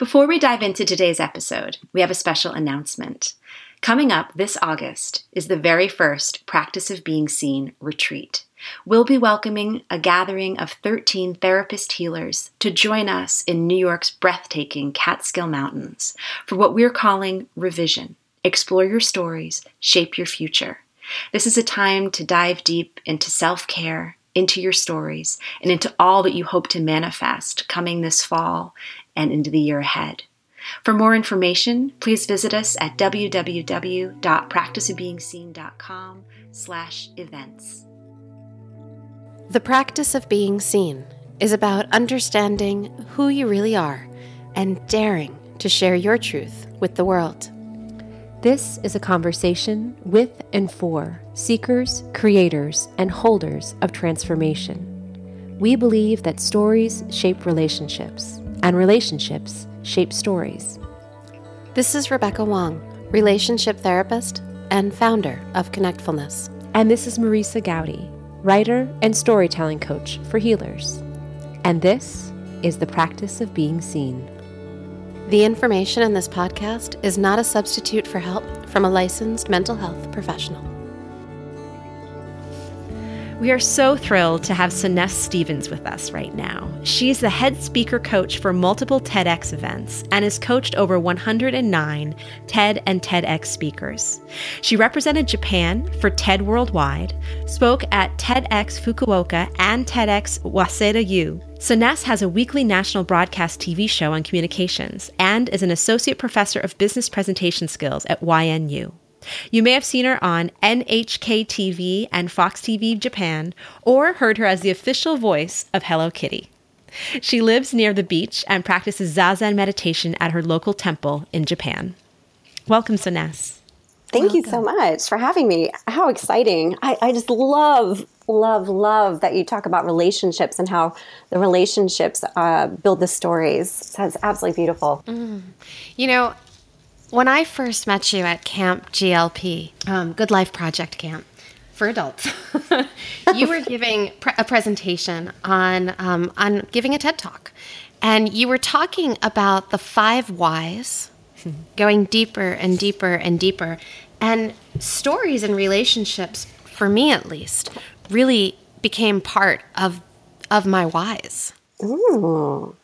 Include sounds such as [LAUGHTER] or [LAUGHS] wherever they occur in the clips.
Before we dive into today's episode, we have a special announcement. Coming up this August is the very first Practice of Being Seen retreat. We'll be welcoming a gathering of 13 therapist healers to join us in New York's breathtaking Catskill Mountains for what we're calling Revision Explore Your Stories, Shape Your Future. This is a time to dive deep into self care, into your stories, and into all that you hope to manifest coming this fall and into the year ahead. For more information, please visit us at www.practiceofbeingseen.com slash events. The practice of being seen is about understanding who you really are and daring to share your truth with the world. This is a conversation with and for seekers, creators, and holders of transformation. We believe that stories shape relationships, and relationships shape stories. This is Rebecca Wong, relationship therapist and founder of Connectfulness. And this is Marisa Gowdy, writer and storytelling coach for healers. And this is the practice of being seen. The information in this podcast is not a substitute for help from a licensed mental health professional. We are so thrilled to have Soness Stevens with us right now. She's the head speaker coach for multiple TEDx events and has coached over 109 TED and TEDx speakers. She represented Japan for TED Worldwide, spoke at TEDx Fukuoka and TEDx Waseda U. Soness has a weekly national broadcast TV show on communications and is an associate professor of business presentation skills at YNU. You may have seen her on NHK TV and Fox TV Japan, or heard her as the official voice of Hello Kitty. She lives near the beach and practices Zazen meditation at her local temple in Japan. Welcome, Soness. Thank Welcome. you so much for having me. How exciting. I, I just love, love, love that you talk about relationships and how the relationships uh, build the stories. That's absolutely beautiful. Mm. You know, when I first met you at Camp GLP, um, Good Life Project Camp for adults, [LAUGHS] you were giving pre- a presentation on um, on giving a TED talk, and you were talking about the five whys, going deeper and deeper and deeper, and stories and relationships, for me at least, really became part of of my whys. Ooh.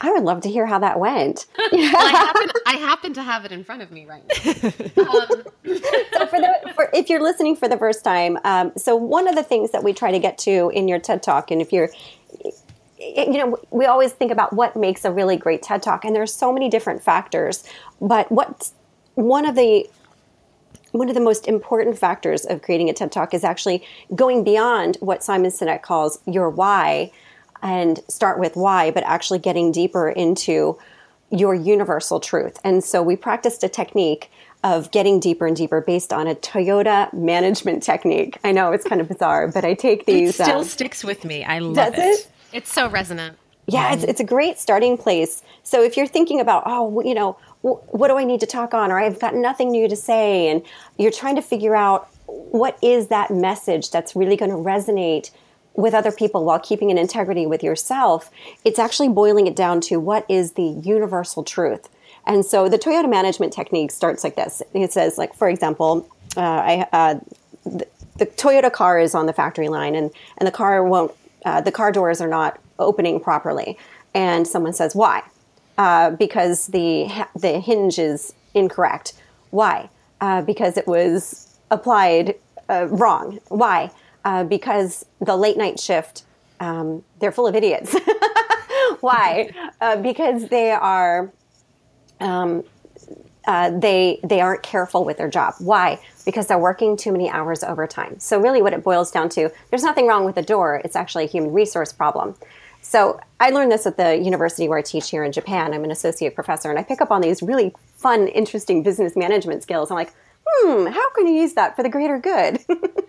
I would love to hear how that went. [LAUGHS] well, I, [LAUGHS] happen, I, happen, to have it in front of me right now. [LAUGHS] Um. so, for the, for, if you're listening for the first time, um, so one of the things that we try to get to in your TED Talk, and if you're you know we always think about what makes a really great ted talk and there's so many different factors but what one of the one of the most important factors of creating a ted talk is actually going beyond what simon sinek calls your why and start with why, but actually getting deeper into your universal truth. And so we practiced a technique of getting deeper and deeper based on a Toyota management technique. I know it's kind of bizarre, but I take these. It still um, sticks with me. I love it. it. It's so resonant. Yeah, it's, it's a great starting place. So if you're thinking about, oh, you know, what do I need to talk on, or I've got nothing new to say, and you're trying to figure out what is that message that's really going to resonate with other people while keeping an integrity with yourself, it's actually boiling it down to what is the universal truth. And so the Toyota management technique starts like this. It says, like, for example, uh, I, uh, the, the, Toyota car is on the factory line and, and the car won't, uh, the car doors are not opening properly. And someone says, why? Uh, because the, the hinge is incorrect. Why? Uh, because it was applied uh, wrong. Why? Uh, because the late night shift, um, they're full of idiots. [LAUGHS] Why? [LAUGHS] uh, because they are. Um, uh, they they aren't careful with their job. Why? Because they're working too many hours overtime. So really, what it boils down to, there's nothing wrong with the door. It's actually a human resource problem. So I learned this at the university where I teach here in Japan. I'm an associate professor, and I pick up on these really fun, interesting business management skills. I'm like, hmm, how can you use that for the greater good?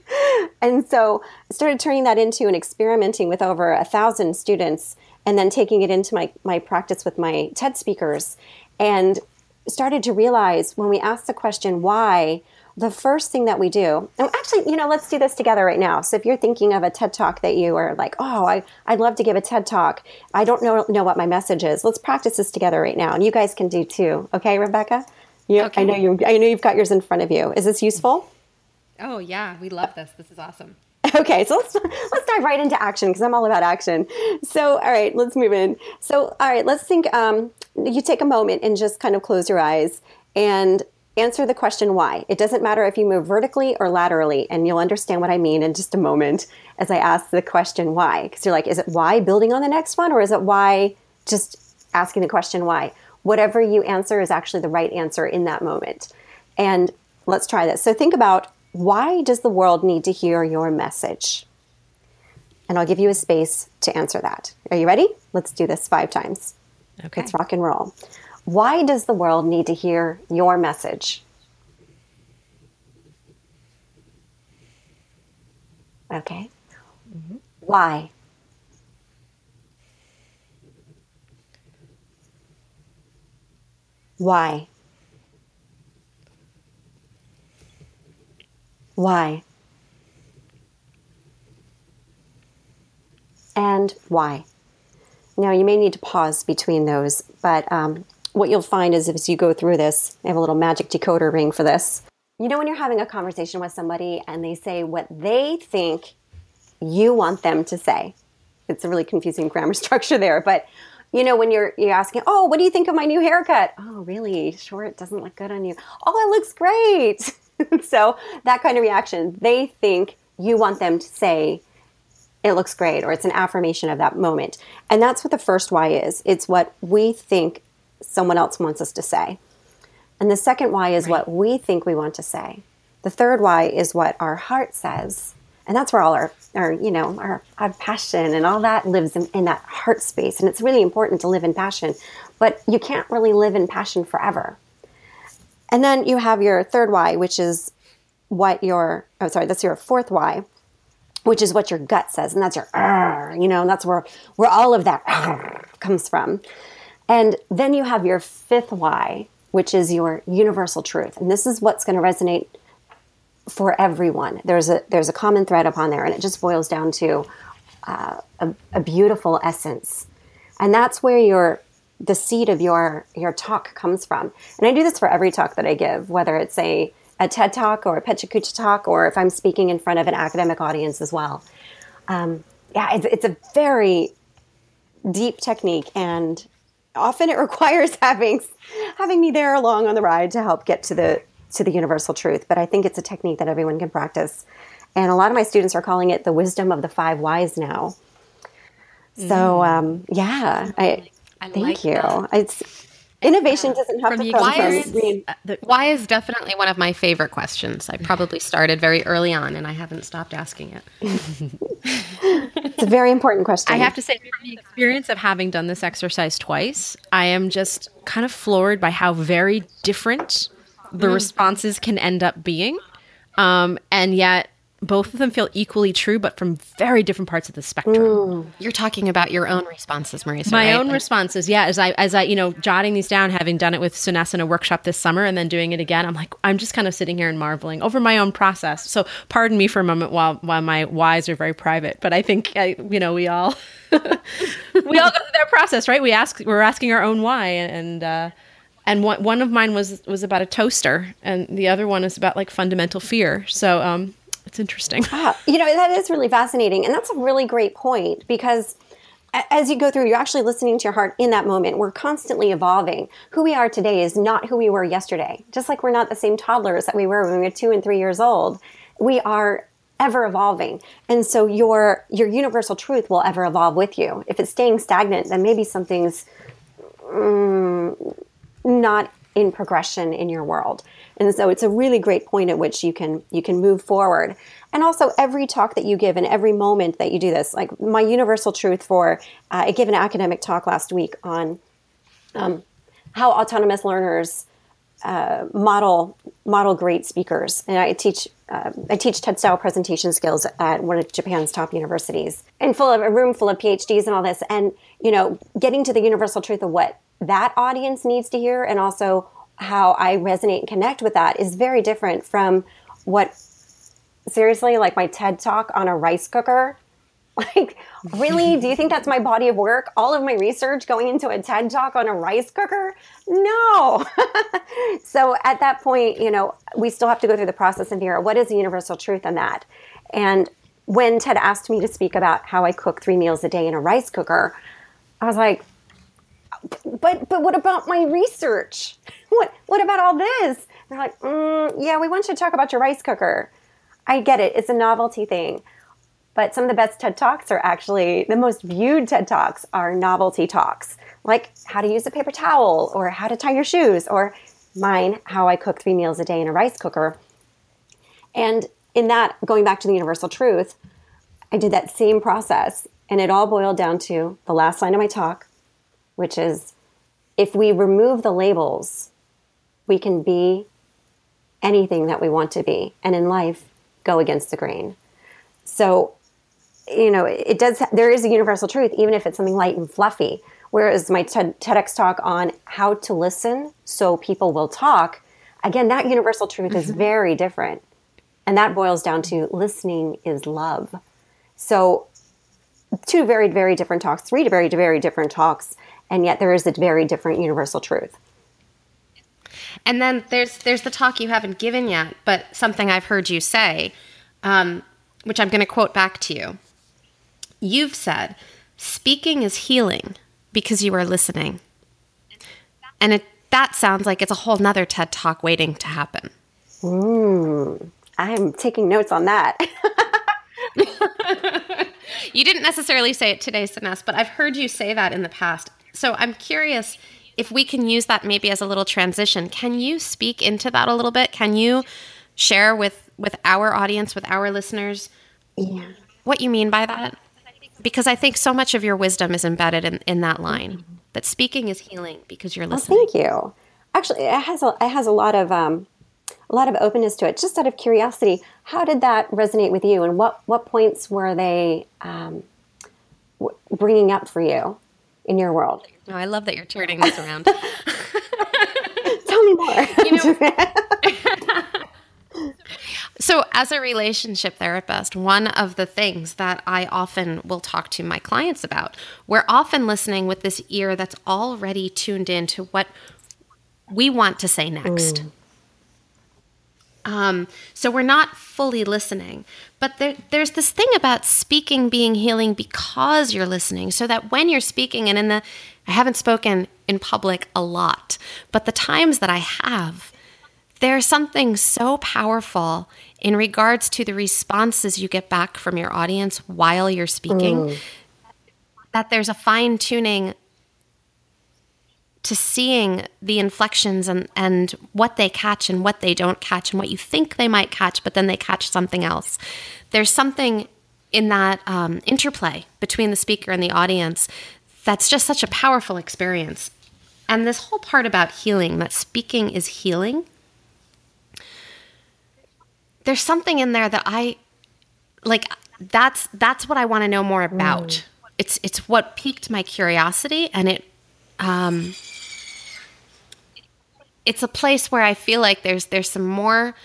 [LAUGHS] and so I started turning that into and experimenting with over a thousand students and then taking it into my, my practice with my TED speakers and started to realize when we ask the question why, the first thing that we do, and actually, you know, let's do this together right now. So if you're thinking of a TED talk that you are like, oh, I, I'd love to give a TED talk. I don't know, know what my message is. Let's practice this together right now. And you guys can do too. Okay, Rebecca? You, okay. I know you I know you've got yours in front of you. Is this useful? Oh yeah, we love this. This is awesome. Okay, so let's let's dive right into action because I'm all about action. So, all right, let's move in. So, all right, let's think. Um, you take a moment and just kind of close your eyes and answer the question why. It doesn't matter if you move vertically or laterally, and you'll understand what I mean in just a moment as I ask the question why. Because you're like, is it why building on the next one, or is it why just asking the question why? Whatever you answer is actually the right answer in that moment. And let's try this. So think about why does the world need to hear your message? And I'll give you a space to answer that. Are you ready? Let's do this five times. Okay. Let's rock and roll. Why does the world need to hear your message? Okay. Mm-hmm. Why? Why? Why? And why? Now, you may need to pause between those, but um, what you'll find is as you go through this, I have a little magic decoder ring for this. You know, when you're having a conversation with somebody and they say what they think you want them to say, it's a really confusing grammar [LAUGHS] structure there, but you know, when you're you're asking, oh, what do you think of my new haircut? Oh, really? Sure, it doesn't look good on you. Oh, it looks great. [LAUGHS] so that kind of reaction, they think you want them to say, it looks great, or it's an affirmation of that moment. And that's what the first why is. It's what we think someone else wants us to say. And the second why is right. what we think we want to say. The third why is what our heart says. And that's where all our, our you know, our, our passion and all that lives in, in that heart space. And it's really important to live in passion. But you can't really live in passion forever. And then you have your third why, which is what your, oh, sorry, that's your fourth why, which is what your gut says. And that's your, you know, and that's where, where all of that [LAUGHS] comes from. And then you have your fifth why, which is your universal truth. And this is what's going to resonate for everyone. There's a there's a common thread upon there, and it just boils down to uh, a, a beautiful essence, and that's where your the seed of your your talk comes from. And I do this for every talk that I give, whether it's a a TED talk or a PechaKucha talk, or if I'm speaking in front of an academic audience as well. Um, yeah, it's, it's a very deep technique, and often it [LAUGHS] requires having having me there along on the ride to help get to the to the universal truth. But I think it's a technique that everyone can practice. And a lot of my students are calling it the wisdom of the five whys now. So mm. um, yeah, I, I thank like you. That. It's Innovation doesn't have from to come why from is, being... Why is definitely one of my favorite questions. I probably started very early on, and I haven't stopped asking it. [LAUGHS] it's a very important question. I have to say, from the experience of having done this exercise twice, I am just kind of floored by how very different the mm. responses can end up being, um, and yet both of them feel equally true, but from very different parts of the spectrum. Mm. You're talking about your own responses, Marisa. My right? own responses, yeah. As I, as I, you know, jotting these down, having done it with Soness in a workshop this summer, and then doing it again, I'm like, I'm just kind of sitting here and marveling over my own process. So, pardon me for a moment while while my whys are very private, but I think, I, you know, we all [LAUGHS] we all go through that process, right? We ask, we're asking our own why, and. uh and one one of mine was was about a toaster, and the other one is about like fundamental fear. So um, it's interesting. Ah, you know, that is really fascinating. And that's a really great point because as you go through, you're actually listening to your heart in that moment. We're constantly evolving. Who we are today is not who we were yesterday. Just like we're not the same toddlers that we were when we were two and three years old. We are ever evolving. And so your your universal truth will ever evolve with you. If it's staying stagnant, then maybe something's mm, not in progression in your world. And so it's a really great point at which you can you can move forward. And also every talk that you give and every moment that you do this, like my universal truth for uh, I gave an academic talk last week on um, how autonomous learners uh, model model great speakers, and I teach uh, I teach TED style presentation skills at one of Japan's top universities, and full of a room full of PhDs and all this, and you know, getting to the universal truth of what that audience needs to hear, and also how I resonate and connect with that is very different from what seriously like my TED talk on a rice cooker. [LAUGHS] Like, really? Do you think that's my body of work? All of my research going into a TED talk on a rice cooker? No. [LAUGHS] so at that point, you know, we still have to go through the process and figure out what is the universal truth on that. And when Ted asked me to speak about how I cook three meals a day in a rice cooker, I was like, but but what about my research? What what about all this? they're like, mm, yeah, we want you to talk about your rice cooker. I get it; it's a novelty thing. But some of the best TED Talks are actually the most viewed TED Talks are novelty talks, like how to use a paper towel, or how to tie your shoes, or mine, how I cook three meals a day in a rice cooker. And in that, going back to the universal truth, I did that same process, and it all boiled down to the last line of my talk which is if we remove the labels, we can be anything that we want to be. And in life, go against the grain. So, you know, it does, there is a universal truth, even if it's something light and fluffy. Whereas my TED, TEDx talk on how to listen so people will talk, again, that universal truth mm-hmm. is very different. And that boils down to listening is love. So, two very, very different talks, three very, very different talks and yet there is a very different universal truth. And then there's there's the talk you haven't given yet, but something I've heard you say, um, which I'm going to quote back to you. You've said, "Speaking is healing because you are listening," and it, that sounds like it's a whole nother TED talk waiting to happen. Mm, I'm taking notes on that. [LAUGHS] [LAUGHS] you didn't necessarily say it today, Soness, but I've heard you say that in the past. So I'm curious if we can use that maybe as a little transition. Can you speak into that a little bit? Can you share with with our audience, with our listeners, yeah. what you mean by that? Because I think so much of your wisdom is embedded in, in that line. That speaking is healing because you're listening. Well, thank you. Actually, it has a, it has a lot of um, a lot of openness to it. Just out of curiosity, how did that resonate with you, and what what points were they um, w- bringing up for you? In your world? Oh, I love that you're turning this around. [LAUGHS] [LAUGHS] Tell me more. You know, [LAUGHS] so, as a relationship therapist, one of the things that I often will talk to my clients about, we're often listening with this ear that's already tuned in to what we want to say next. Mm. Um, so we're not fully listening. But there, there's this thing about speaking being healing because you're listening, so that when you're speaking, and in the, I haven't spoken in public a lot, but the times that I have, there's something so powerful in regards to the responses you get back from your audience while you're speaking mm. that there's a fine tuning to seeing the inflections and, and what they catch and what they don't catch and what you think they might catch, but then they catch something else. There's something in that um, interplay between the speaker and the audience that's just such a powerful experience. And this whole part about healing, that speaking is healing, there's something in there that I like that's that's what I want to know more about. Mm. It's it's what piqued my curiosity and it um, it's a place where I feel like there's there's some more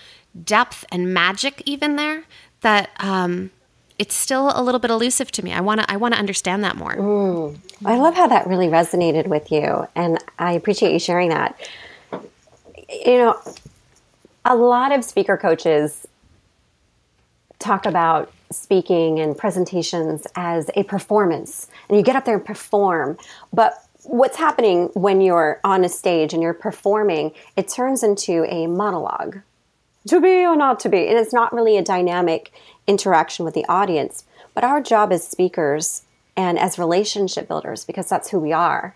depth and magic even there that um, it's still a little bit elusive to me. I want to I want to understand that more. Mm. I love how that really resonated with you, and I appreciate you sharing that. You know, a lot of speaker coaches talk about speaking and presentations as a performance, and you get up there and perform, but what's happening when you're on a stage and you're performing, it turns into a monologue to be or not to be. And it's not really a dynamic interaction with the audience. But our job as speakers and as relationship builders, because that's who we are,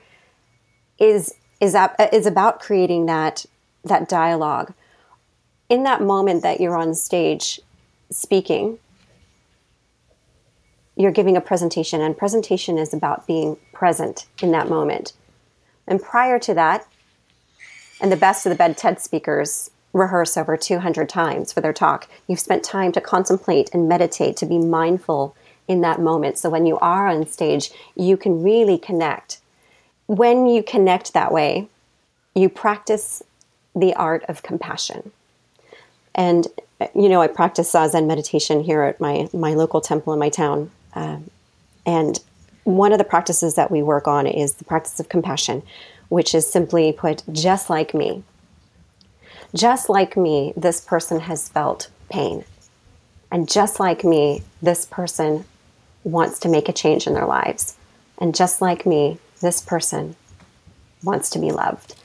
is is that is about creating that that dialogue. In that moment that you're on stage speaking, you're giving a presentation, and presentation is about being present in that moment. And prior to that, and the best of the bed TED speakers rehearse over 200 times for their talk. You've spent time to contemplate and meditate, to be mindful in that moment. So when you are on stage, you can really connect. When you connect that way, you practice the art of compassion. And, you know, I practice Zazen meditation here at my, my local temple in my town. Um, and one of the practices that we work on is the practice of compassion, which is simply put, just like me. Just like me, this person has felt pain. And just like me, this person wants to make a change in their lives. And just like me, this person wants to be loved.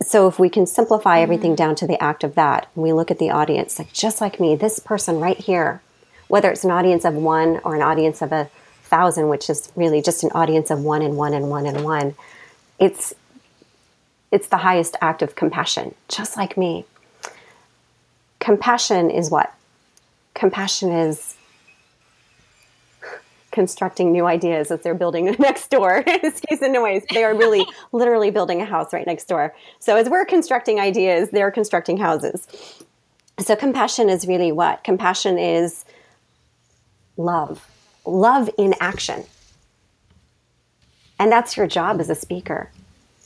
So if we can simplify mm-hmm. everything down to the act of that, we look at the audience, like just like me, this person right here, whether it's an audience of one or an audience of a thousand, which is really just an audience of one and one and one and one, it's it's the highest act of compassion, just like me. Compassion is what? Compassion is constructing new ideas as they're building [LAUGHS] next door. Excuse the noise. They are really [LAUGHS] literally building a house right next door. So as we're constructing ideas, they're constructing houses. So compassion is really what? Compassion is love. Love in action. And that's your job as a speaker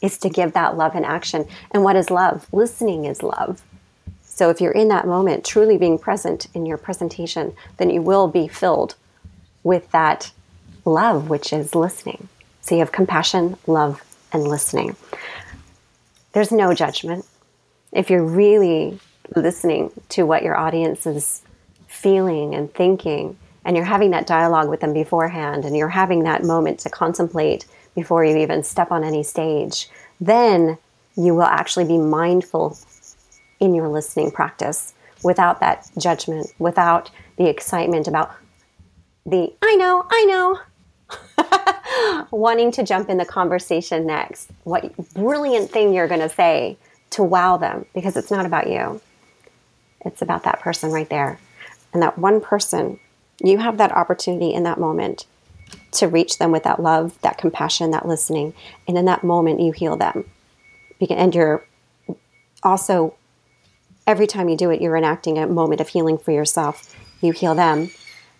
is to give that love in action. And what is love? Listening is love. So if you're in that moment, truly being present in your presentation, then you will be filled with that love, which is listening. So you have compassion, love, and listening. There's no judgment. If you're really listening to what your audience is feeling and thinking, and you're having that dialogue with them beforehand, and you're having that moment to contemplate before you even step on any stage, then you will actually be mindful in your listening practice without that judgment, without the excitement about the I know, I know, [LAUGHS] wanting to jump in the conversation next. What brilliant thing you're going to say to wow them because it's not about you. It's about that person right there. And that one person, you have that opportunity in that moment to reach them with that love, that compassion, that listening. And in that moment, you heal them. And you're also, every time you do it, you're enacting a moment of healing for yourself. You heal them.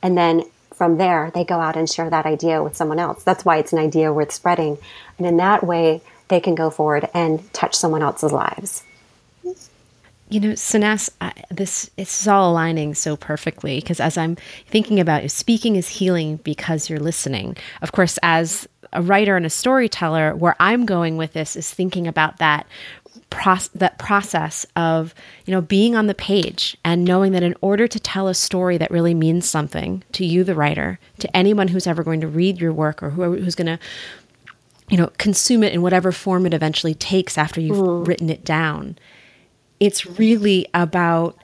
And then from there, they go out and share that idea with someone else. That's why it's an idea worth spreading. And in that way, they can go forward and touch someone else's lives. You know, Soness, this it's all aligning so perfectly because as I'm thinking about it, speaking is healing because you're listening. Of course, as a writer and a storyteller, where I'm going with this is thinking about that that process of you know being on the page and knowing that in order to tell a story that really means something to you the writer to anyone who's ever going to read your work or who, who's going to you know consume it in whatever form it eventually takes after you've mm. written it down it's really about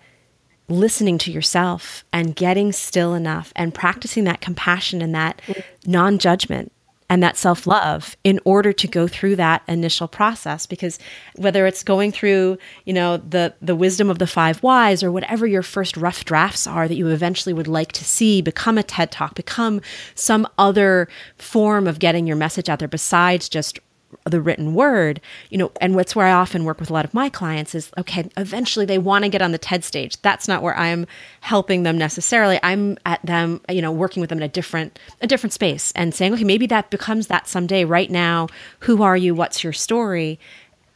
listening to yourself and getting still enough and practicing that compassion and that mm. non-judgment and that self love in order to go through that initial process. Because whether it's going through, you know, the the wisdom of the five whys or whatever your first rough drafts are that you eventually would like to see become a TED talk, become some other form of getting your message out there besides just the written word, you know, and what's where I often work with a lot of my clients is okay, eventually they want to get on the TED stage. That's not where I'm helping them necessarily. I'm at them, you know, working with them in a different a different space and saying, okay, maybe that becomes that someday. Right now, who are you? What's your story?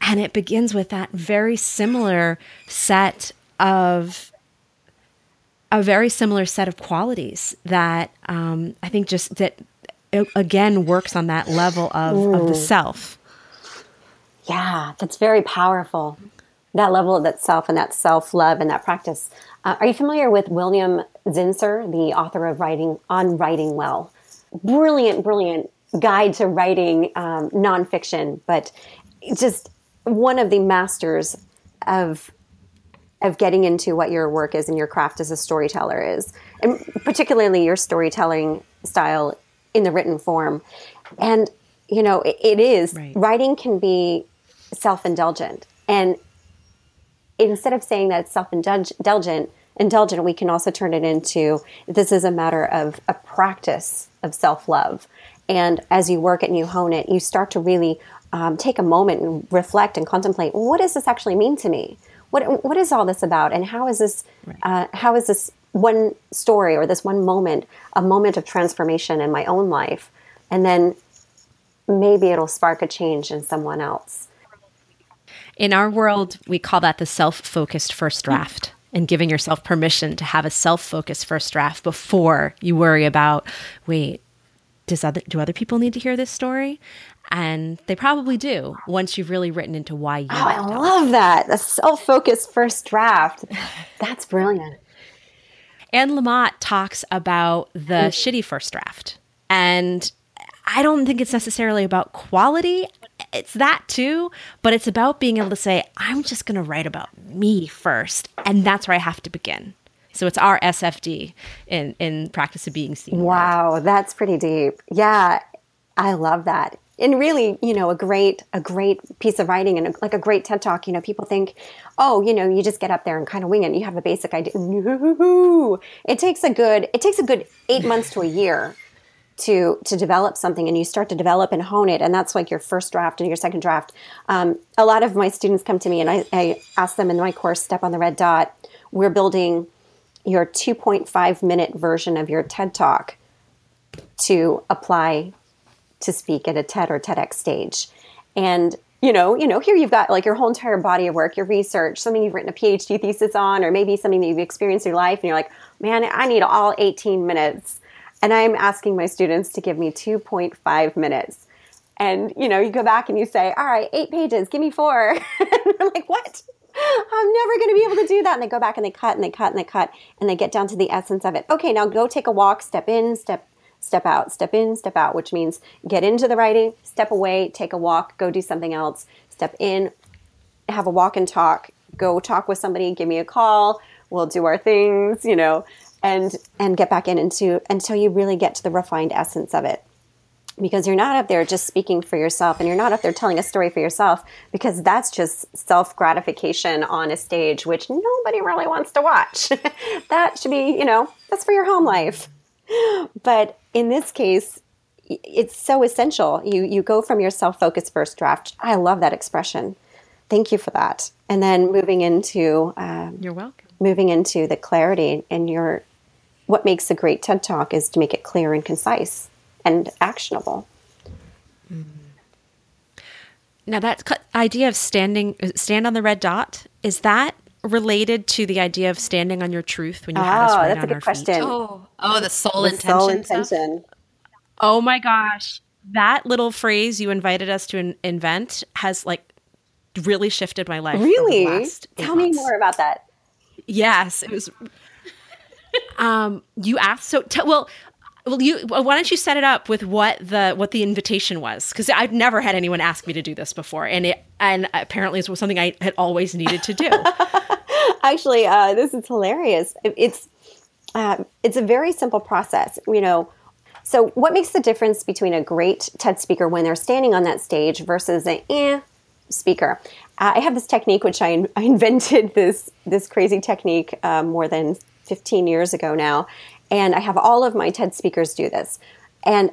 And it begins with that very similar set of a very similar set of qualities that um, I think just that again works on that level of, of the self. Yeah, that's very powerful. That level of that self and that self love and that practice. Uh, are you familiar with William Zinsser, the author of Writing on Writing Well? Brilliant, brilliant guide to writing um, nonfiction, but just one of the masters of of getting into what your work is and your craft as a storyteller is, and particularly your storytelling style in the written form. And, you know, it, it is, right. writing can be self indulgent. And instead of saying that it's self indulgent, indulgent, we can also turn it into this is a matter of a practice of self love. And as you work it and you hone it, you start to really um, take a moment and reflect and contemplate what does this actually mean to me? What, what is all this about? And how is this, uh, how is this one story or this one moment, a moment of transformation in my own life, and then maybe it'll spark a change in someone else. In our world, we call that the self focused first hmm. draft and giving yourself permission to have a self focused first draft before you worry about, wait, does other, do other people need to hear this story? And they probably do once you've really written into why you. Oh, I love that. The self focused first draft. That's brilliant. Anne Lamott talks about the hmm. shitty first draft. And I don't think it's necessarily about quality. It's that too, but it's about being able to say, I'm just going to write about me first. And that's where I have to begin. So it's our SFD in, in practice of being seen. Wow, that's pretty deep. Yeah, I love that. And really, you know, a great a great piece of writing and a, like a great TED talk. You know, people think, oh, you know, you just get up there and kind of wing it. You have a basic idea. No, [LAUGHS] it takes a good it takes a good eight months to a year to to develop something and you start to develop and hone it and that's like your first draft and your second draft. Um, a lot of my students come to me and I, I ask them in my course step on the red dot we're building your 2.5 minute version of your ted talk to apply to speak at a ted or tedx stage. And you know you know here you've got like your whole entire body of work your research something you've written a phd thesis on or maybe something that you've experienced in your life and you're like man i need all 18 minutes and I'm asking my students to give me 2.5 minutes. And you know, you go back and you say, "All right, eight pages, give me four. [LAUGHS] and they're like, "What? I'm never going to be able to do that." And they go back and they cut and they cut and they cut and they get down to the essence of it. Okay, now go take a walk, step in, step step out, step in, step out, which means get into the writing, step away, take a walk, go do something else, step in, have a walk and talk, go talk with somebody, give me a call, we'll do our things, you know, and and get back in into until you really get to the refined essence of it. Because you're not up there just speaking for yourself and you're not up there telling a story for yourself because that's just self gratification on a stage which nobody really wants to watch. [LAUGHS] That should be you know that's for your home life. But in this case it's so essential. You you go from your self focused first draft. I love that expression. Thank you for that. And then moving into um, you're welcome. moving into the clarity and your what makes a great TED Talk is to make it clear and concise and actionable. Mm-hmm. Now that idea of standing uh, stand on the red dot is that related to the idea of standing on your truth when you oh, have us ah, right that's a good question. Oh, oh, the soul the intention. Soul intention. Oh my gosh, that little phrase you invited us to in- invent has like really shifted my life. Really? Tell months. me more about that. Yes, it was um, you asked so t- well. Well, you why don't you set it up with what the what the invitation was? Because I've never had anyone ask me to do this before, and it and apparently it was something I had always needed to do. [LAUGHS] Actually, uh, this is hilarious. It's uh, it's a very simple process. You know, so what makes the difference between a great TED speaker when they're standing on that stage versus an eh speaker? Uh, I have this technique which I, I invented this this crazy technique uh, more than 15 years ago now. And I have all of my TED speakers do this. And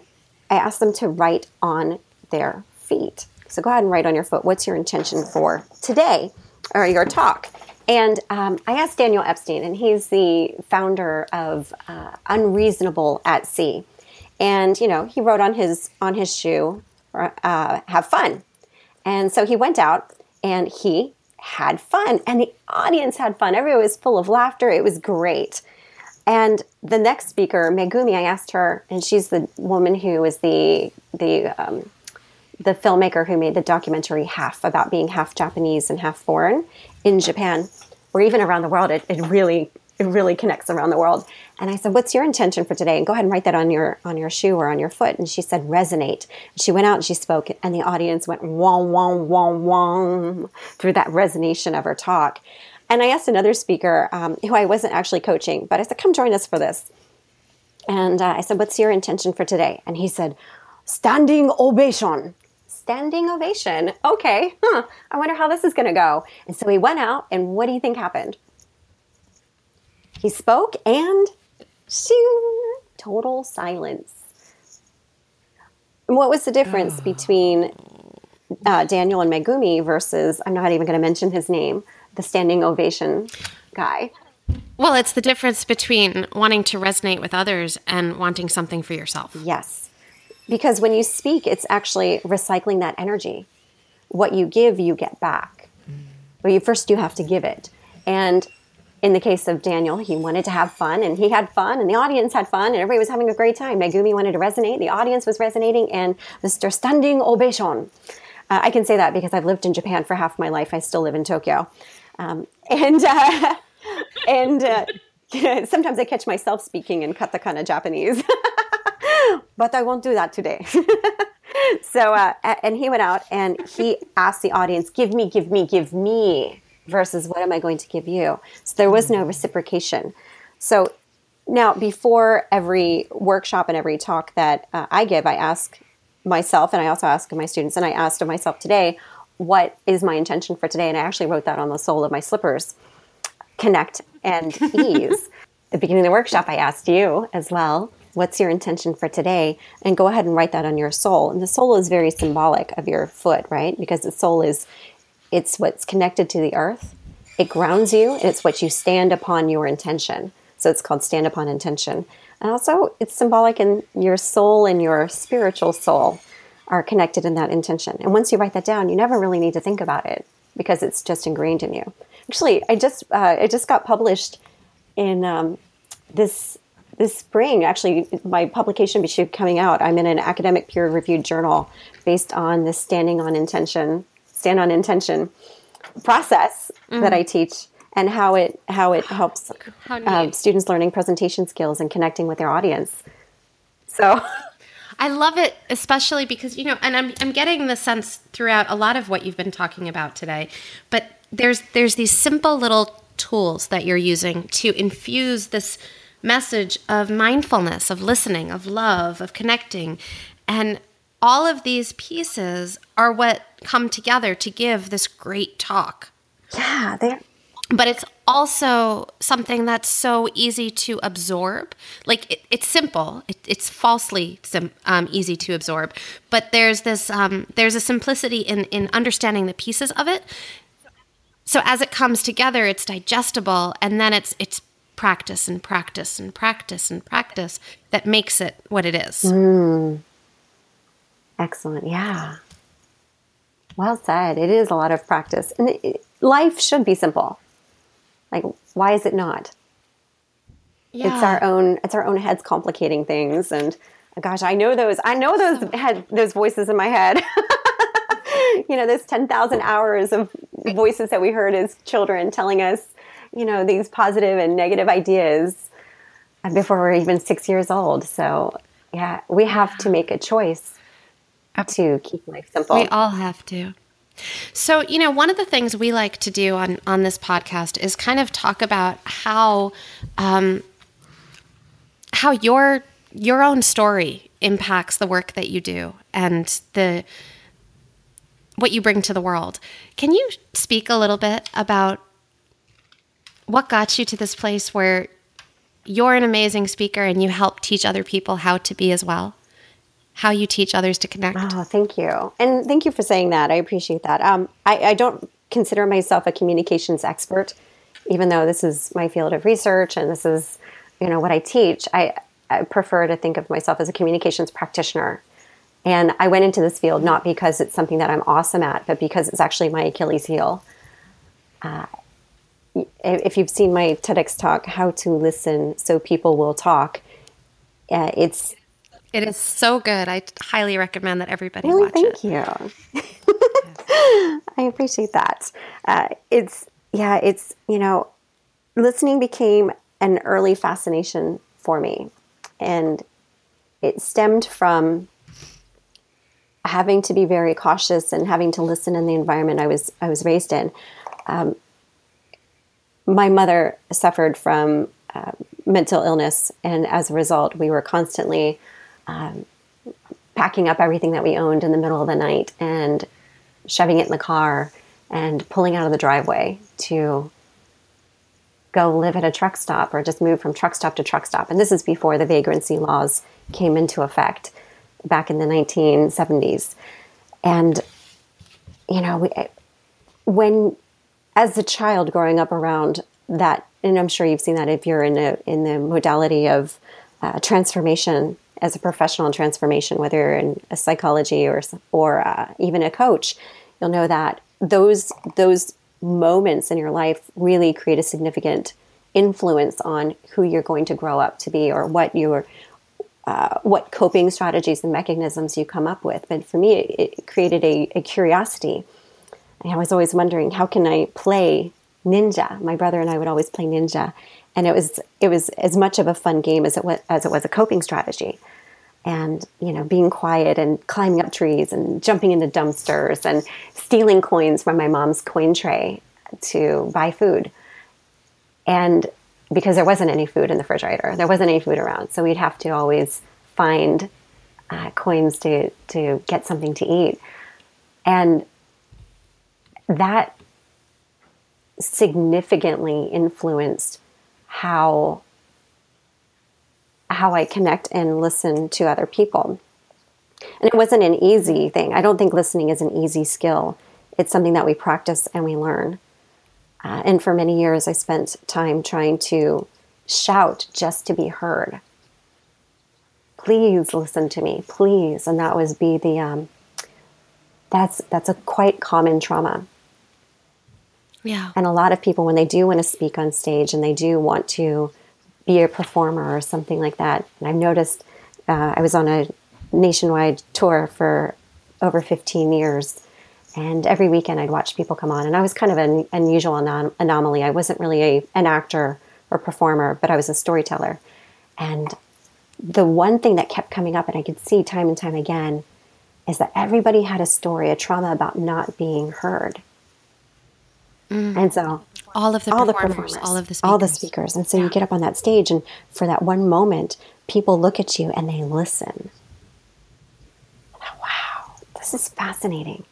I ask them to write on their feet. So go ahead and write on your foot. What's your intention for today or your talk? And um, I asked Daniel Epstein, and he's the founder of uh, Unreasonable at Sea. And you know, he wrote on his on his shoe, uh, "Have fun." And so he went out and he had fun and the audience had fun. Everyone was full of laughter. It was great. And the next speaker, Megumi, I asked her, and she's the woman who is the the um, the filmmaker who made the documentary Half about being half Japanese and half foreign in Japan, or even around the world. It, it really it really connects around the world. And I said, "What's your intention for today?" And go ahead and write that on your on your shoe or on your foot. And she said, "Resonate." She went out and she spoke, and the audience went wong wong wong wong through that resonation of her talk. And I asked another speaker um, who I wasn't actually coaching, but I said, "Come join us for this." And uh, I said, "What's your intention for today?" And he said, "Standing ovation." Standing ovation. Okay, huh. I wonder how this is going to go. And so he went out, and what do you think happened? He spoke and shoo, total silence. And what was the difference oh. between uh, Daniel and Megumi versus, I'm not even going to mention his name, the standing ovation guy? Well, it's the difference between wanting to resonate with others and wanting something for yourself. Yes. Because when you speak, it's actually recycling that energy. What you give, you get back. Mm. but you first do have to give it. And in the case of Daniel, he wanted to have fun and he had fun and the audience had fun and everybody was having a great time. Megumi wanted to resonate, the audience was resonating, and Mr. Standing Ovation. Uh, I can say that because I've lived in Japan for half my life. I still live in Tokyo. Um, [LAUGHS] and uh, [LAUGHS] and uh, [LAUGHS] sometimes I catch myself speaking in katakana Japanese, but I won't do that today. so, uh, and he went out and he asked the audience, Give me, give me, give me versus what am I going to give you? So there was no reciprocation. So now, before every workshop and every talk that uh, I give, I ask myself, and I also ask my students, and I asked myself today, what is my intention for today? And I actually wrote that on the sole of my slippers connect and [LAUGHS] ease. At the beginning of the workshop, I asked you as well, what's your intention for today? And go ahead and write that on your sole. And the sole is very symbolic of your foot, right? Because the sole is it's what's connected to the earth. It grounds you, and it's what you stand upon your intention. So it's called stand upon intention. And also, it's symbolic in your soul and your spiritual soul are connected in that intention. And once you write that down, you never really need to think about it because it's just ingrained in you. Actually, I just uh, it just got published in um, this this spring. Actually, my publication should be coming out. I'm in an academic peer reviewed journal based on this standing on intention stand on intention process mm-hmm. that I teach and how it how it helps how um, students learning presentation skills and connecting with their audience. So [LAUGHS] I love it, especially because you know, and I'm I'm getting the sense throughout a lot of what you've been talking about today. But there's there's these simple little tools that you're using to infuse this message of mindfulness, of listening, of love, of connecting, and all of these pieces are what come together to give this great talk. Yeah, they but it's also something that's so easy to absorb. Like it, it's simple, it, it's falsely sim, um, easy to absorb, but there's this um, there's a simplicity in in understanding the pieces of it. So as it comes together, it's digestible, and then it's it's practice and practice and practice and practice that makes it what it is. Mm. Excellent. Yeah. Well said. It is a lot of practice. And it, life should be simple. Like, why is it not? Yeah. It's our own it's our own heads complicating things and gosh, I know those I know those head those voices in my head. [LAUGHS] you know, those 10,000 hours of voices that we heard as children telling us, you know, these positive and negative ideas uh, before we're even 6 years old. So, yeah, we have to make a choice to keep life simple. We all have to. So, you know, one of the things we like to do on on this podcast is kind of talk about how um, how your your own story impacts the work that you do and the what you bring to the world. Can you speak a little bit about what got you to this place where you're an amazing speaker and you help teach other people how to be as well? How you teach others to connect. Oh, thank you. And thank you for saying that. I appreciate that. Um, I, I don't consider myself a communications expert, even though this is my field of research and this is, you know, what I teach. I, I prefer to think of myself as a communications practitioner. And I went into this field not because it's something that I'm awesome at, but because it's actually my Achilles heel. Uh, if you've seen my TEDx talk, How to Listen So People Will Talk, uh, it's it is so good. I highly recommend that everybody really, watch thank it. Thank you. [LAUGHS] I appreciate that. Uh, it's yeah, it's you know, listening became an early fascination for me, and it stemmed from having to be very cautious and having to listen in the environment I was I was raised in. Um, my mother suffered from uh, mental illness, and as a result, we were constantly um, packing up everything that we owned in the middle of the night and shoving it in the car and pulling out of the driveway to go live at a truck stop or just move from truck stop to truck stop. And this is before the vagrancy laws came into effect back in the 1970s. And, you know, we, when, as a child growing up around that, and I'm sure you've seen that if you're in, a, in the modality of uh, transformation as a professional in transformation, whether you're in a psychology or or uh, even a coach, you'll know that those those moments in your life really create a significant influence on who you're going to grow up to be or what your uh, what coping strategies and mechanisms you come up with. But for me, it, created a, a, curiosity. I was always wondering how can I play ninja. My brother and I would always play ninja, and it was it was as much of a fun game as it was as it was a coping strategy. And you know, being quiet and climbing up trees and jumping into dumpsters and stealing coins from my mom's coin tray to buy food. And because there wasn't any food in the refrigerator. There wasn't any food around, so we'd have to always find uh, coins to to get something to eat, and that significantly influenced how how I connect and listen to other people. And it wasn't an easy thing. I don't think listening is an easy skill. It's something that we practice and we learn. Uh, and for many years, I spent time trying to shout just to be heard. Please listen to me, please. And that was be the um, that's that's a quite common trauma. Yeah. And a lot of people, when they do want to speak on stage and they do want to be a performer or something like that, and I've noticed uh, I was on a nationwide tour for over 15 years and every weekend I'd watch people come on. And I was kind of an unusual anom- anomaly. I wasn't really a, an actor or performer, but I was a storyteller. And the one thing that kept coming up, and I could see time and time again, is that everybody had a story, a trauma about not being heard. Mm. And so all of the all the performers, all of the speakers. all the speakers, and so yeah. you get up on that stage, and for that one moment, people look at you and they listen. Wow, this is fascinating.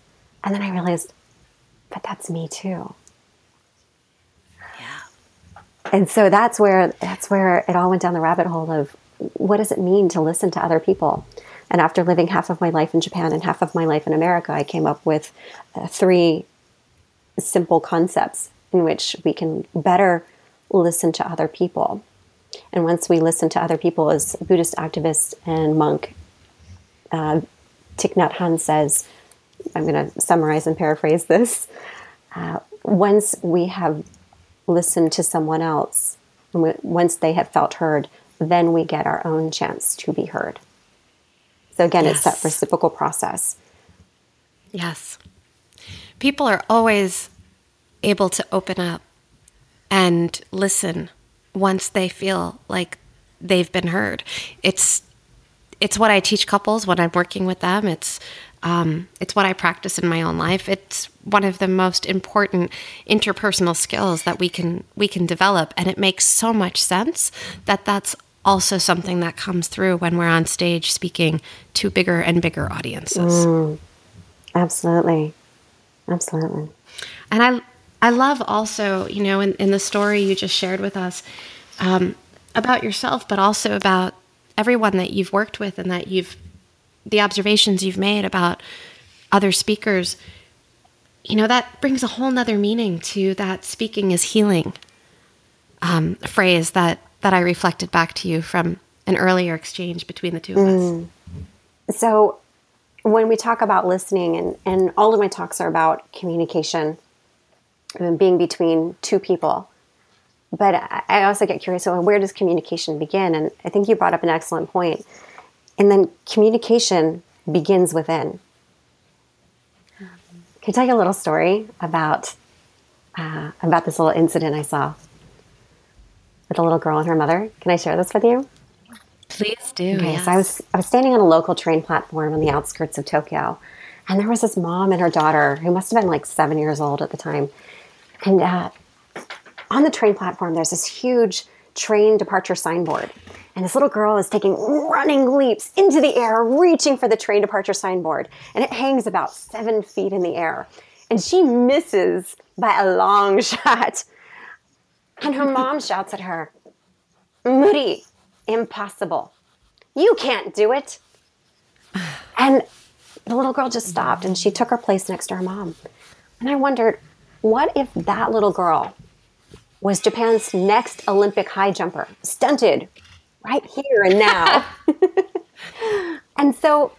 And then I realized, but that's me too. Yeah. And so that's where that's where it all went down the rabbit hole of what does it mean to listen to other people? And after living half of my life in Japan and half of my life in America, I came up with uh, three simple concepts in which we can better listen to other people. And once we listen to other people, as Buddhist activist and monk uh, Thich Nhat Hanh says, I'm going to summarize and paraphrase this. Uh, once we have listened to someone else, we, once they have felt heard, then we get our own chance to be heard. So again, yes. it's that reciprocal process. Yes. People are always able to open up and listen once they feel like they've been heard. It's it's what I teach couples when I'm working with them. It's um, it's what I practice in my own life. It's one of the most important interpersonal skills that we can we can develop, and it makes so much sense that that's also something that comes through when we're on stage speaking to bigger and bigger audiences. Mm, absolutely, absolutely. And I I love also you know in, in the story you just shared with us um, about yourself, but also about everyone that you've worked with and that you've the observations you've made about other speakers, you know, that brings a whole nother meaning to that speaking is healing um, phrase that, that I reflected back to you from an earlier exchange between the two of mm. us. So, when we talk about listening, and, and all of my talks are about communication and being between two people. But I also get curious, so where does communication begin? And I think you brought up an excellent point. and then communication begins within. Can I tell you a little story about uh, about this little incident I saw with a little girl and her mother? Can I share this with you? Please do. Okay, yes. so I was I was standing on a local train platform on the outskirts of Tokyo, and there was this mom and her daughter who must have been like seven years old at the time, and uh, on the train platform there's this huge train departure signboard, and this little girl is taking running leaps into the air, reaching for the train departure signboard. And it hangs about seven feet in the air. And she misses by a long [LAUGHS] shot. And her mom shouts at her, Moody, impossible. You can't do it. And the little girl just stopped and she took her place next to her mom. And I wondered, what if that little girl was Japan's next Olympic high jumper, stunted, right here and now. [LAUGHS] [LAUGHS] and so,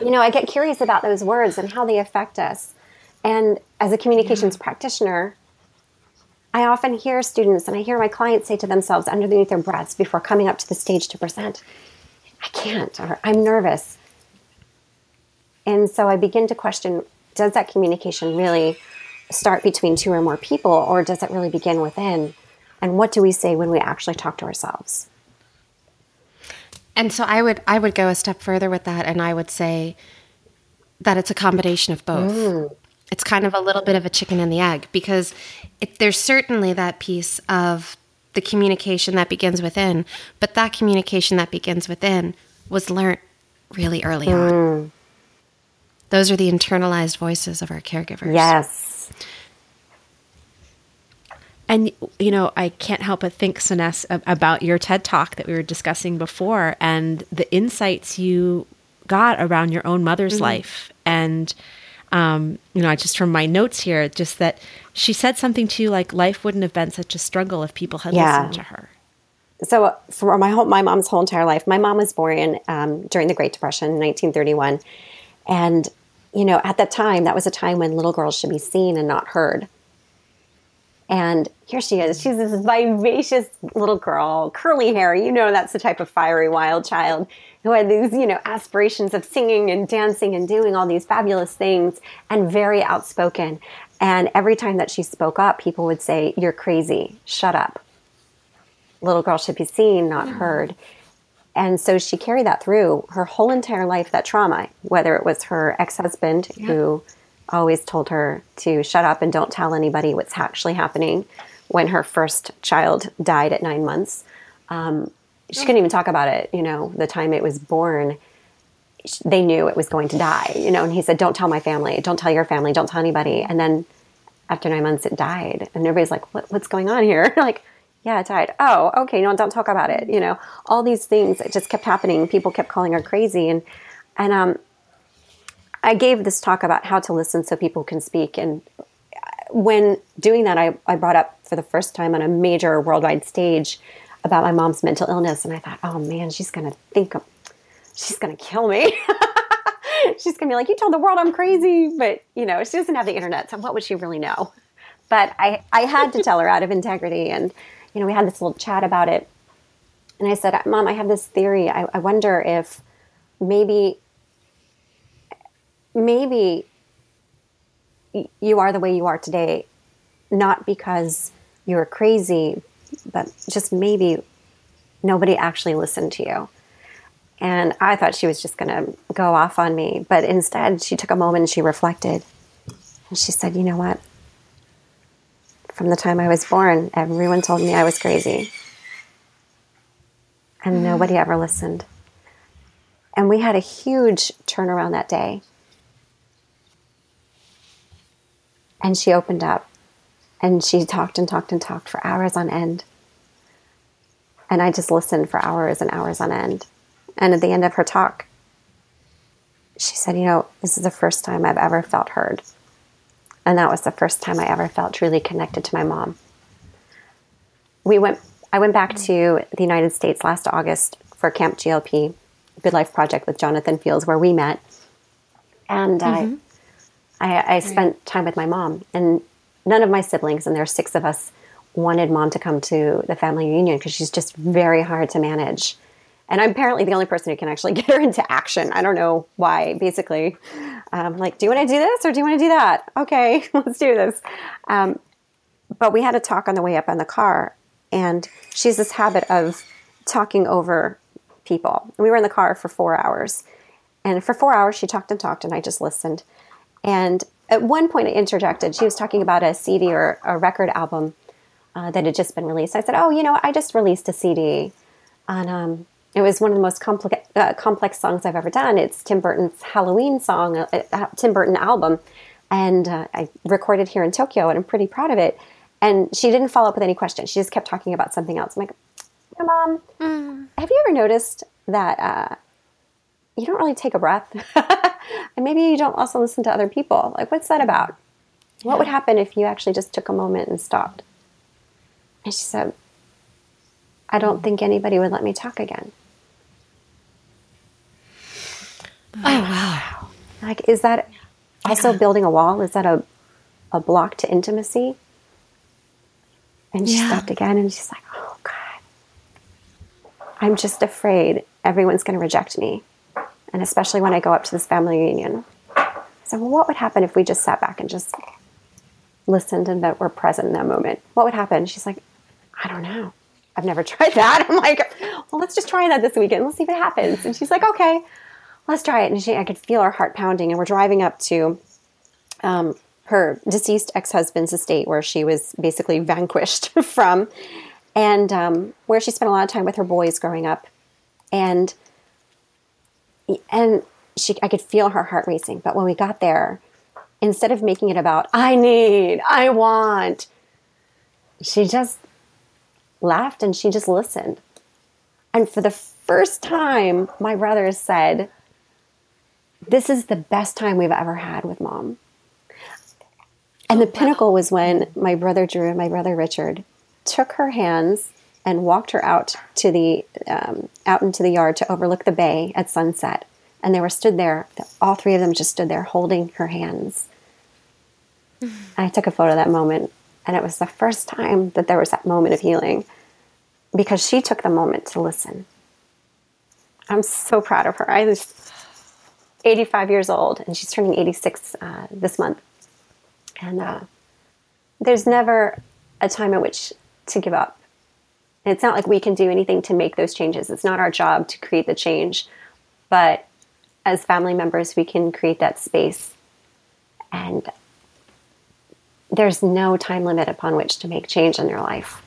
you know, I get curious about those words and how they affect us. And as a communications yeah. practitioner, I often hear students and I hear my clients say to themselves underneath their breaths before coming up to the stage to present, I can't, or I'm nervous. And so I begin to question does that communication really start between two or more people, or does it really begin within? And what do we say when we actually talk to ourselves? And so I would I would go a step further with that, and I would say that it's a combination of both. Mm. It's kind of a little bit of a chicken and the egg because it, there's certainly that piece of the communication that begins within, but that communication that begins within was learnt really early mm. on. Those are the internalized voices of our caregivers. Yes. And, you know, I can't help but think, Soness, about your TED talk that we were discussing before and the insights you got around your own mother's mm-hmm. life. And, um, you know, just from my notes here, just that she said something to you like life wouldn't have been such a struggle if people had yeah. listened to her. So, for my whole, my mom's whole entire life, my mom was born um, during the Great Depression, 1931, and you know, at that time, that was a time when little girls should be seen and not heard. And here she is. She's this vivacious little girl, curly hair. You know, that's the type of fiery wild child who had these, you know, aspirations of singing and dancing and doing all these fabulous things and very outspoken. And every time that she spoke up, people would say, You're crazy. Shut up. Little girl should be seen, not mm-hmm. heard. And so she carried that through her whole entire life, that trauma, whether it was her ex husband yeah. who always told her to shut up and don't tell anybody what's actually happening when her first child died at nine months. Um, she couldn't even talk about it, you know, the time it was born. They knew it was going to die, you know, and he said, Don't tell my family, don't tell your family, don't tell anybody. And then after nine months, it died. And everybody's like, what, What's going on here? [LAUGHS] like, yeah, it died. Oh, okay, no, don't talk about it. You know, all these things it just kept happening. People kept calling her crazy, and and um, I gave this talk about how to listen so people can speak. And when doing that, I, I brought up for the first time on a major worldwide stage about my mom's mental illness, and I thought, oh man, she's gonna think she's gonna kill me. [LAUGHS] she's gonna be like, you told the world I'm crazy, but you know, she doesn't have the internet, so what would she really know? But I, I had to tell her out of integrity and you know, we had this little chat about it. And I said, Mom, I have this theory. I, I wonder if maybe, maybe you are the way you are today, not because you're crazy, but just maybe nobody actually listened to you. And I thought she was just going to go off on me. But instead, she took a moment and she reflected. And she said, You know what? from the time I was born, everyone told me I was crazy. And mm-hmm. nobody ever listened. And we had a huge turnaround that day. And she opened up and she talked and talked and talked for hours on end. And I just listened for hours and hours on end. And at the end of her talk, she said, You know, this is the first time I've ever felt heard. And that was the first time I ever felt truly connected to my mom. We went I went back to the United States last August for Camp GLP, Good Life Project with Jonathan Fields, where we met. And mm-hmm. I, I, I spent time with my mom. And none of my siblings, and there are six of us, wanted mom to come to the family reunion because she's just very hard to manage. And I'm apparently the only person who can actually [LAUGHS] get her into action. I don't know why, basically. Um, like, do you want to do this or do you want to do that? Okay, [LAUGHS] let's do this. Um, but we had a talk on the way up in the car, and she's this habit of talking over people. We were in the car for four hours. And for four hours, she talked and talked, and I just listened. And at one point, I interjected. She was talking about a CD or a record album uh, that had just been released. I said, Oh, you know, I just released a CD on um, it was one of the most complex, uh, complex songs I've ever done. It's Tim Burton's Halloween song, uh, uh, Tim Burton album, and uh, I recorded here in Tokyo, and I'm pretty proud of it. And she didn't follow up with any questions. She just kept talking about something else. I'm like, Mom, mm. have you ever noticed that uh, you don't really take a breath? [LAUGHS] and maybe you don't also listen to other people. Like, what's that about? Yeah. What would happen if you actually just took a moment and stopped? And she said, I don't think anybody would let me talk again. Oh [SIGHS] wow! Like, is that also yeah. building a wall? Is that a a block to intimacy. And she Yeah. stopped again and she's like, oh, God, I'm just afraid everyone's going to reject me. And especially when I go up to this family reunion. So, well, what would happen if we just sat back and just listened and that were present in that moment? What would happen? She's like, I don't know. I've never [LAUGHS] tried that. I'm like, well, let's just try that this weekend. Let's see if it happens. And she's like, okay, let's try it. And she, I could feel her heart pounding. And we're driving up to um, her deceased ex-husband's estate where she was basically vanquished [LAUGHS] from and um, where she spent a lot of time with her boys growing up. And and she I could feel her heart racing. But when we got there, instead of making it about I need, I want, she just laughed and she just listened. And for the first time, my brother said, This is the best time we've ever had with mom. And the oh, pinnacle was when my brother Drew and my brother Richard took her hands and walked her out to the um, out into the yard to overlook the bay at sunset. And they were stood there. All three of them just stood there holding her hands. And I took a photo of that moment, and it was the first time that there was that moment of healing because she took the moment to listen. I'm so proud of her. I was 85 years old, and she's turning 86 uh, this month. And uh, there's never a time at which to give up. And it's not like we can do anything to make those changes. It's not our job to create the change. But as family members, we can create that space. And there's no time limit upon which to make change in your life.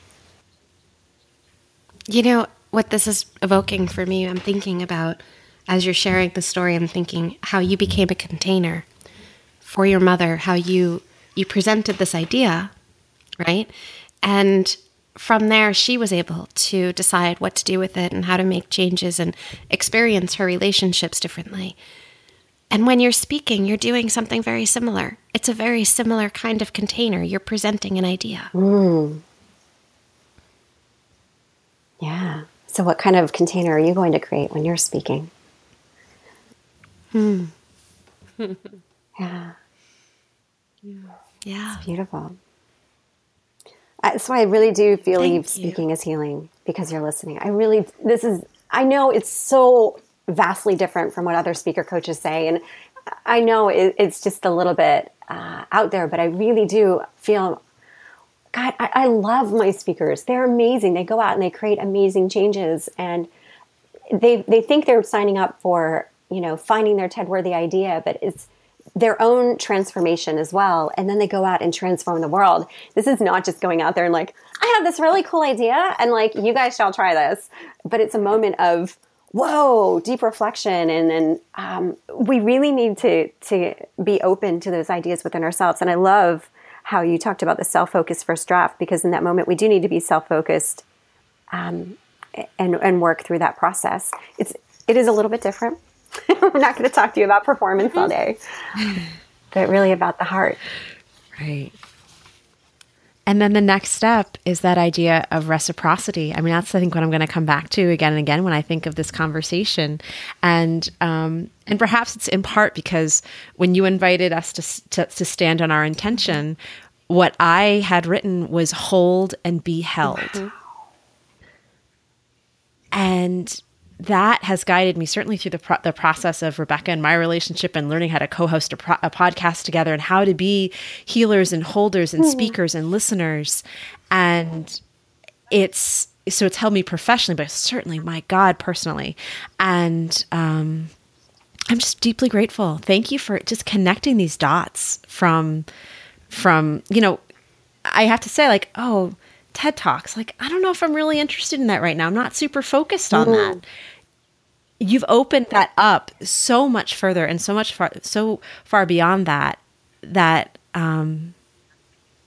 You know, what this is evoking for me, I'm thinking about as you're sharing the story, I'm thinking how you became a container for your mother, how you you presented this idea, right? And from there she was able to decide what to do with it and how to make changes and experience her relationships differently. And when you're speaking, you're doing something very similar. It's a very similar kind of container. You're presenting an idea. Yeah. So, what kind of container are you going to create when you're speaking? Hmm. [LAUGHS] yeah. Yeah. It's beautiful. I, so I really do feel Thank you you. speaking is healing because you're listening. I really, this is, I know it's so vastly different from what other speaker coaches say. And I know it, it's just a little bit uh, out there, but I really do feel, God, I, I love my speakers. They're amazing. They go out and they create amazing changes. And they, they think they're signing up for, you know, finding their TED worthy idea, but it's, their own transformation as well. And then they go out and transform the world. This is not just going out there and like, I have this really cool idea and like, you guys shall try this. But it's a moment of, whoa, deep reflection. And then um, we really need to, to be open to those ideas within ourselves. And I love how you talked about the self focused first draft because in that moment, we do need to be self focused um, and, and work through that process. It's, it is a little bit different. [LAUGHS] We're not going to talk to you about performance all day, [LAUGHS] but really about the heart. Right. And then the next step is that idea of reciprocity. I mean, that's I think what I'm going to come back to again and again when I think of this conversation, and um, and perhaps it's in part because when you invited us to, to to stand on our intention, what I had written was hold and be held, and that has guided me certainly through the, pro- the process of Rebecca and my relationship and learning how to co-host a, pro- a podcast together and how to be healers and holders and speakers and listeners. And it's so it's held me professionally but certainly my god personally. And um, i'm just deeply grateful. Thank you for just connecting these dots from from you know i have to say like oh ted talks. Like i don't know if i'm really interested in that right now. I'm not super focused on that. You've opened that up so much further and so much far so far beyond that that um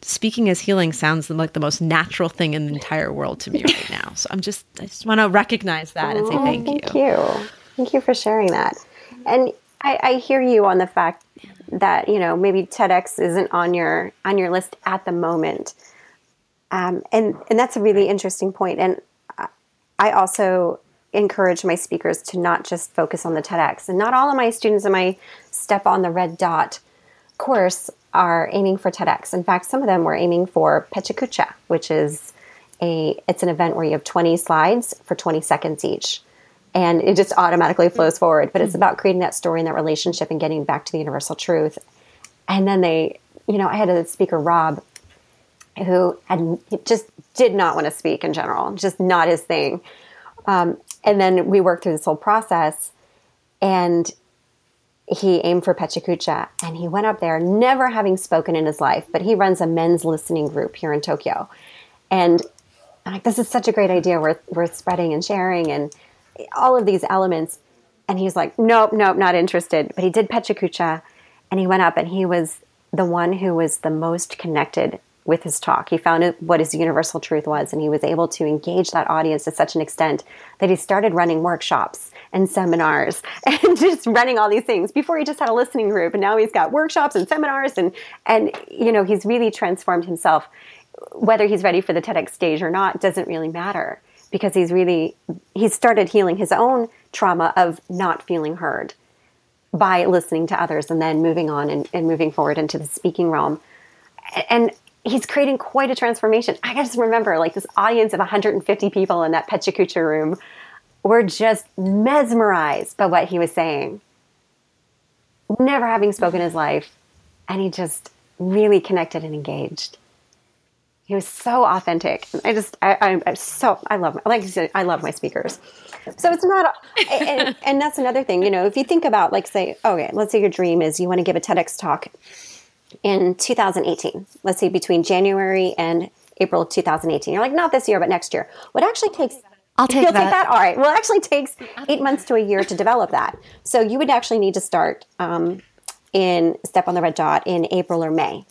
speaking as healing sounds like the most natural thing in the entire world to me right [LAUGHS] now. So i'm just i just want to recognize that and say Oh, thank, thank you. Thank you. Thank you for sharing that. And I, I hear you on the fact that you know maybe TEDx isn't on your on your list at the moment, um, and and that's a really interesting point. And I- also encourage my speakers to not just focus on the TEDx. And not all of my students in my Step on the Red Dot course are aiming for TEDx. In fact, some of them were aiming for PechaKucha, which is a it's an event where you have 20 slides for 20 seconds each. And it just automatically flows forward. But it's about creating that story and that relationship and getting back to the universal truth. And then they, you know, I had a speaker, Rob, who had just did not want to speak in general, just not his thing. Um, and then we worked through this whole process, and he aimed for PechaKucha, and he went up there, never having spoken in his life, but he runs a men's listening group here in Tokyo, and I'm like, this is such a great idea. We're we're spreading and sharing and all of these elements, and he's like, nope, nope, not interested. But he did PechaKucha, and he went up, and he was the one who was the most connected with his talk. He found what his universal truth was, and he was able to engage that audience to such an extent that he started running workshops and seminars [LAUGHS] and just running all these things. Before he just had a listening group, and now he's got workshops and seminars, and and you know he's really transformed himself. Whether he's ready for the TEDx stage or not doesn't really matter because he's really he's started healing his own trauma of not feeling heard by listening to others and then moving on and, and moving forward into the speaking realm. And he's creating quite a transformation. I just remember like this audience of 150 people in that PechaKucha room were just mesmerized by what he was saying. Never having spoken his life, and he just really connected and engaged. He was so authentic. I just, I, am so, I love, like I said, I love my speakers. So it's not, and, and that's another thing, you know, if you think about, like, say, okay, let's say your dream is you want to give a TEDx talk in 2018, let's say between January and April 2018. You're like, not this year, but next year. What actually takes I'll take You'll that. take that. All right. Well, it actually takes eight months to a year to develop that. So you would actually need to start um, in Step on the Red Dot in April or May,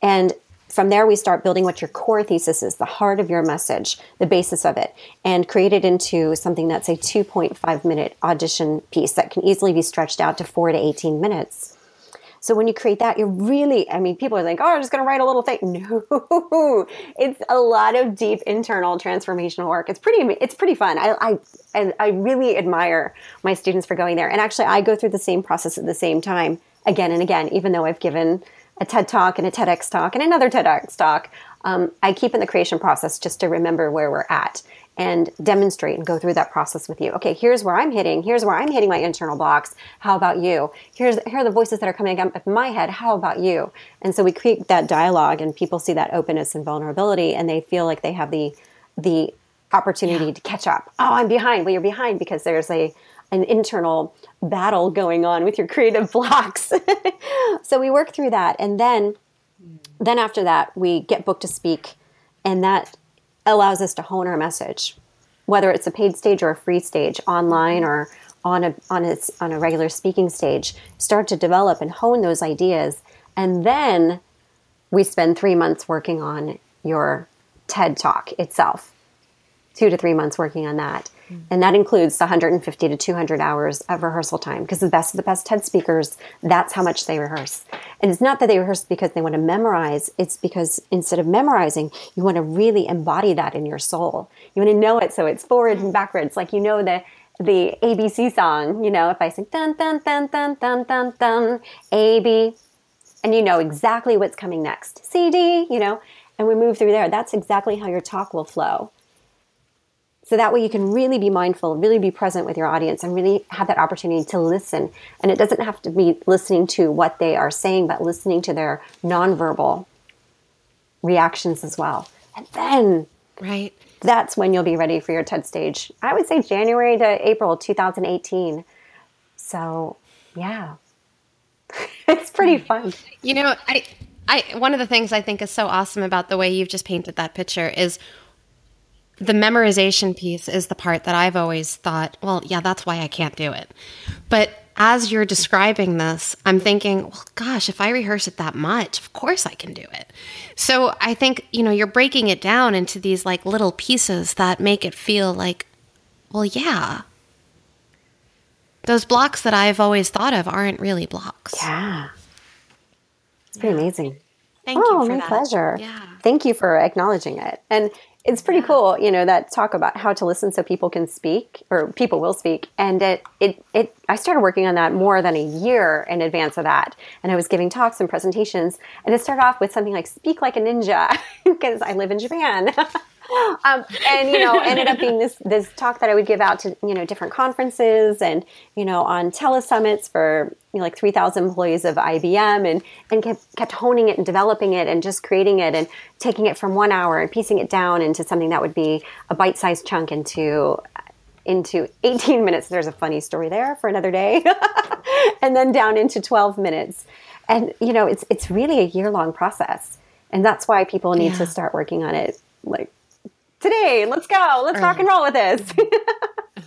and from there we start building what your core thesis is, the heart of your message, the basis of it, and create it into something that's a 2.5 minute audition piece that can easily be stretched out to four to 18 minutes. So when you create that, you're really, I mean, people are like, oh, I'm just going to write a little thing. [LAUGHS] No, it's a lot of deep internal transformational work. It's pretty, it's pretty fun. I, I, and I really admire my students for going there. And actually, I go through the same process at the same time again and again, even though I've given a TED talk and a TEDx talk and another TEDx talk. Um, I keep in the creation process just to remember where we're at and demonstrate and go through that process with you. Okay, here's where I'm hitting. Here's where I'm hitting my internal blocks. How about you? Here's here are the voices that are coming up in my head. How about you? And so we create that dialogue, and people see that openness and vulnerability, and they feel like they have the the opportunity yeah. to catch up. Oh, I'm behind. Well, you're behind because there's a an internal battle going on with your creative [LAUGHS] blocks. so we work through that, and then then after that we get booked to speak, and that allows us to hone our message, whether it's a paid stage or a free stage, online or on a on a, on a regular speaking stage. Start to develop and hone those ideas, and then we spend three months working on your TED Talk itself. Two to three months working on that. Mm-hmm. And that includes the 150 to 200 hours of rehearsal time because the best of the best TED speakers, that's how much they rehearse. And it's not that they rehearse because they want to memorize, it's because instead of memorizing, you want to really embody that in your soul. You want to know it so it's forward and backwards, like you know the the ABC song, you know, if I sing dun dun dun dun dun dun dun A B and you know exactly what's coming next. C D, you know, and we move through there. That's exactly how your talk will flow. So that way you can really be mindful, really be present with your audience and really have that opportunity to listen. And it doesn't have to be listening to what they are saying, but listening to their nonverbal reactions as well. And then right. That's when you'll be ready for your TED stage. I would say January to April 2018. So, yeah. [LAUGHS] it's pretty mm. fun. You know, I I one of the things I think is so awesome about the way you've just painted that picture is the memorization piece is the part that I've always thought, well, yeah, that's why I can't do it. But as you're describing this, I'm thinking, well, gosh, if I rehearse it that much, of course I can do it. So I think, you know, you're breaking it down into these like little pieces that make it feel like, well, yeah. Those blocks that I've always thought of aren't really blocks. Yeah. It's pretty yeah. amazing. Thank oh, you. my that. Oh, my pleasure. Yeah. Thank you for acknowledging it. And it's pretty cool, you know, that talk about how to listen so people can speak or people will speak. And it, it, it, I started working on that more than a year in advance of that. And I was giving talks and presentations. And it started off with something like speak like a ninja [LAUGHS] because I live in Japan. [LAUGHS] um, and you know, ended up being this this talk that I would give out to you know different conferences and you know on telesummits for you know, like three thousand employees of IBM, and and kept kept honing it and developing it and just creating it and taking it from one hour and piecing it down into something that would be a bite sized chunk into into 18 minutes. There's a funny story there for another day, [LAUGHS] and then down into 12 minutes. And you know, it's it's really a year long process, and that's why people need yeah. to start working on it like today. Let's go. Let's rock and roll with this. [LAUGHS]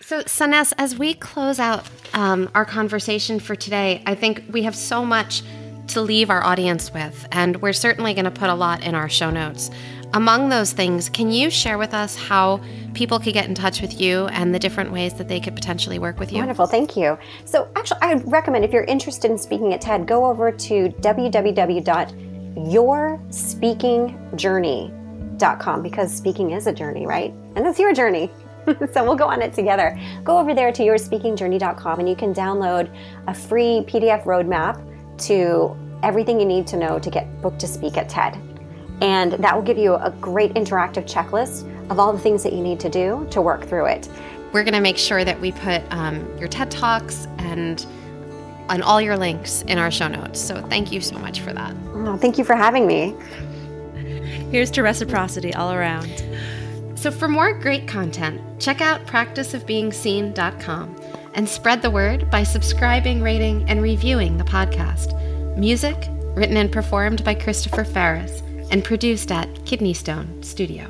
so, Soness, as we close out um, our conversation for today, I think we have so much to leave our audience with, and we're certainly going to put a lot in our show notes. Among those things, can you share with us how people could get in touch with you and the different ways that they could potentially work with you? Wonderful, thank you. So, actually, I would recommend if you're interested in speaking at TED, go over to www yourspeakingjourney.com because speaking is a journey, right? And that's your journey. [LAUGHS] so we'll go on it together. Go over there to yourspeakingjourney.com and you can download a free PDF roadmap to everything you need to know to get booked to speak at TED. And that will give you a great interactive checklist of all the things that you need to do to work through it. We're going to make sure that we put um, your TED Talks and on all your links in our show notes. So thank you so much for that. Oh, thank you for having me. Here's to reciprocity all around. So for more great content, check out practiceofbeingseen.com and spread the word by subscribing, rating, and reviewing the podcast. Music written and performed by Christopher Ferris and produced at Kidney Stone Studio.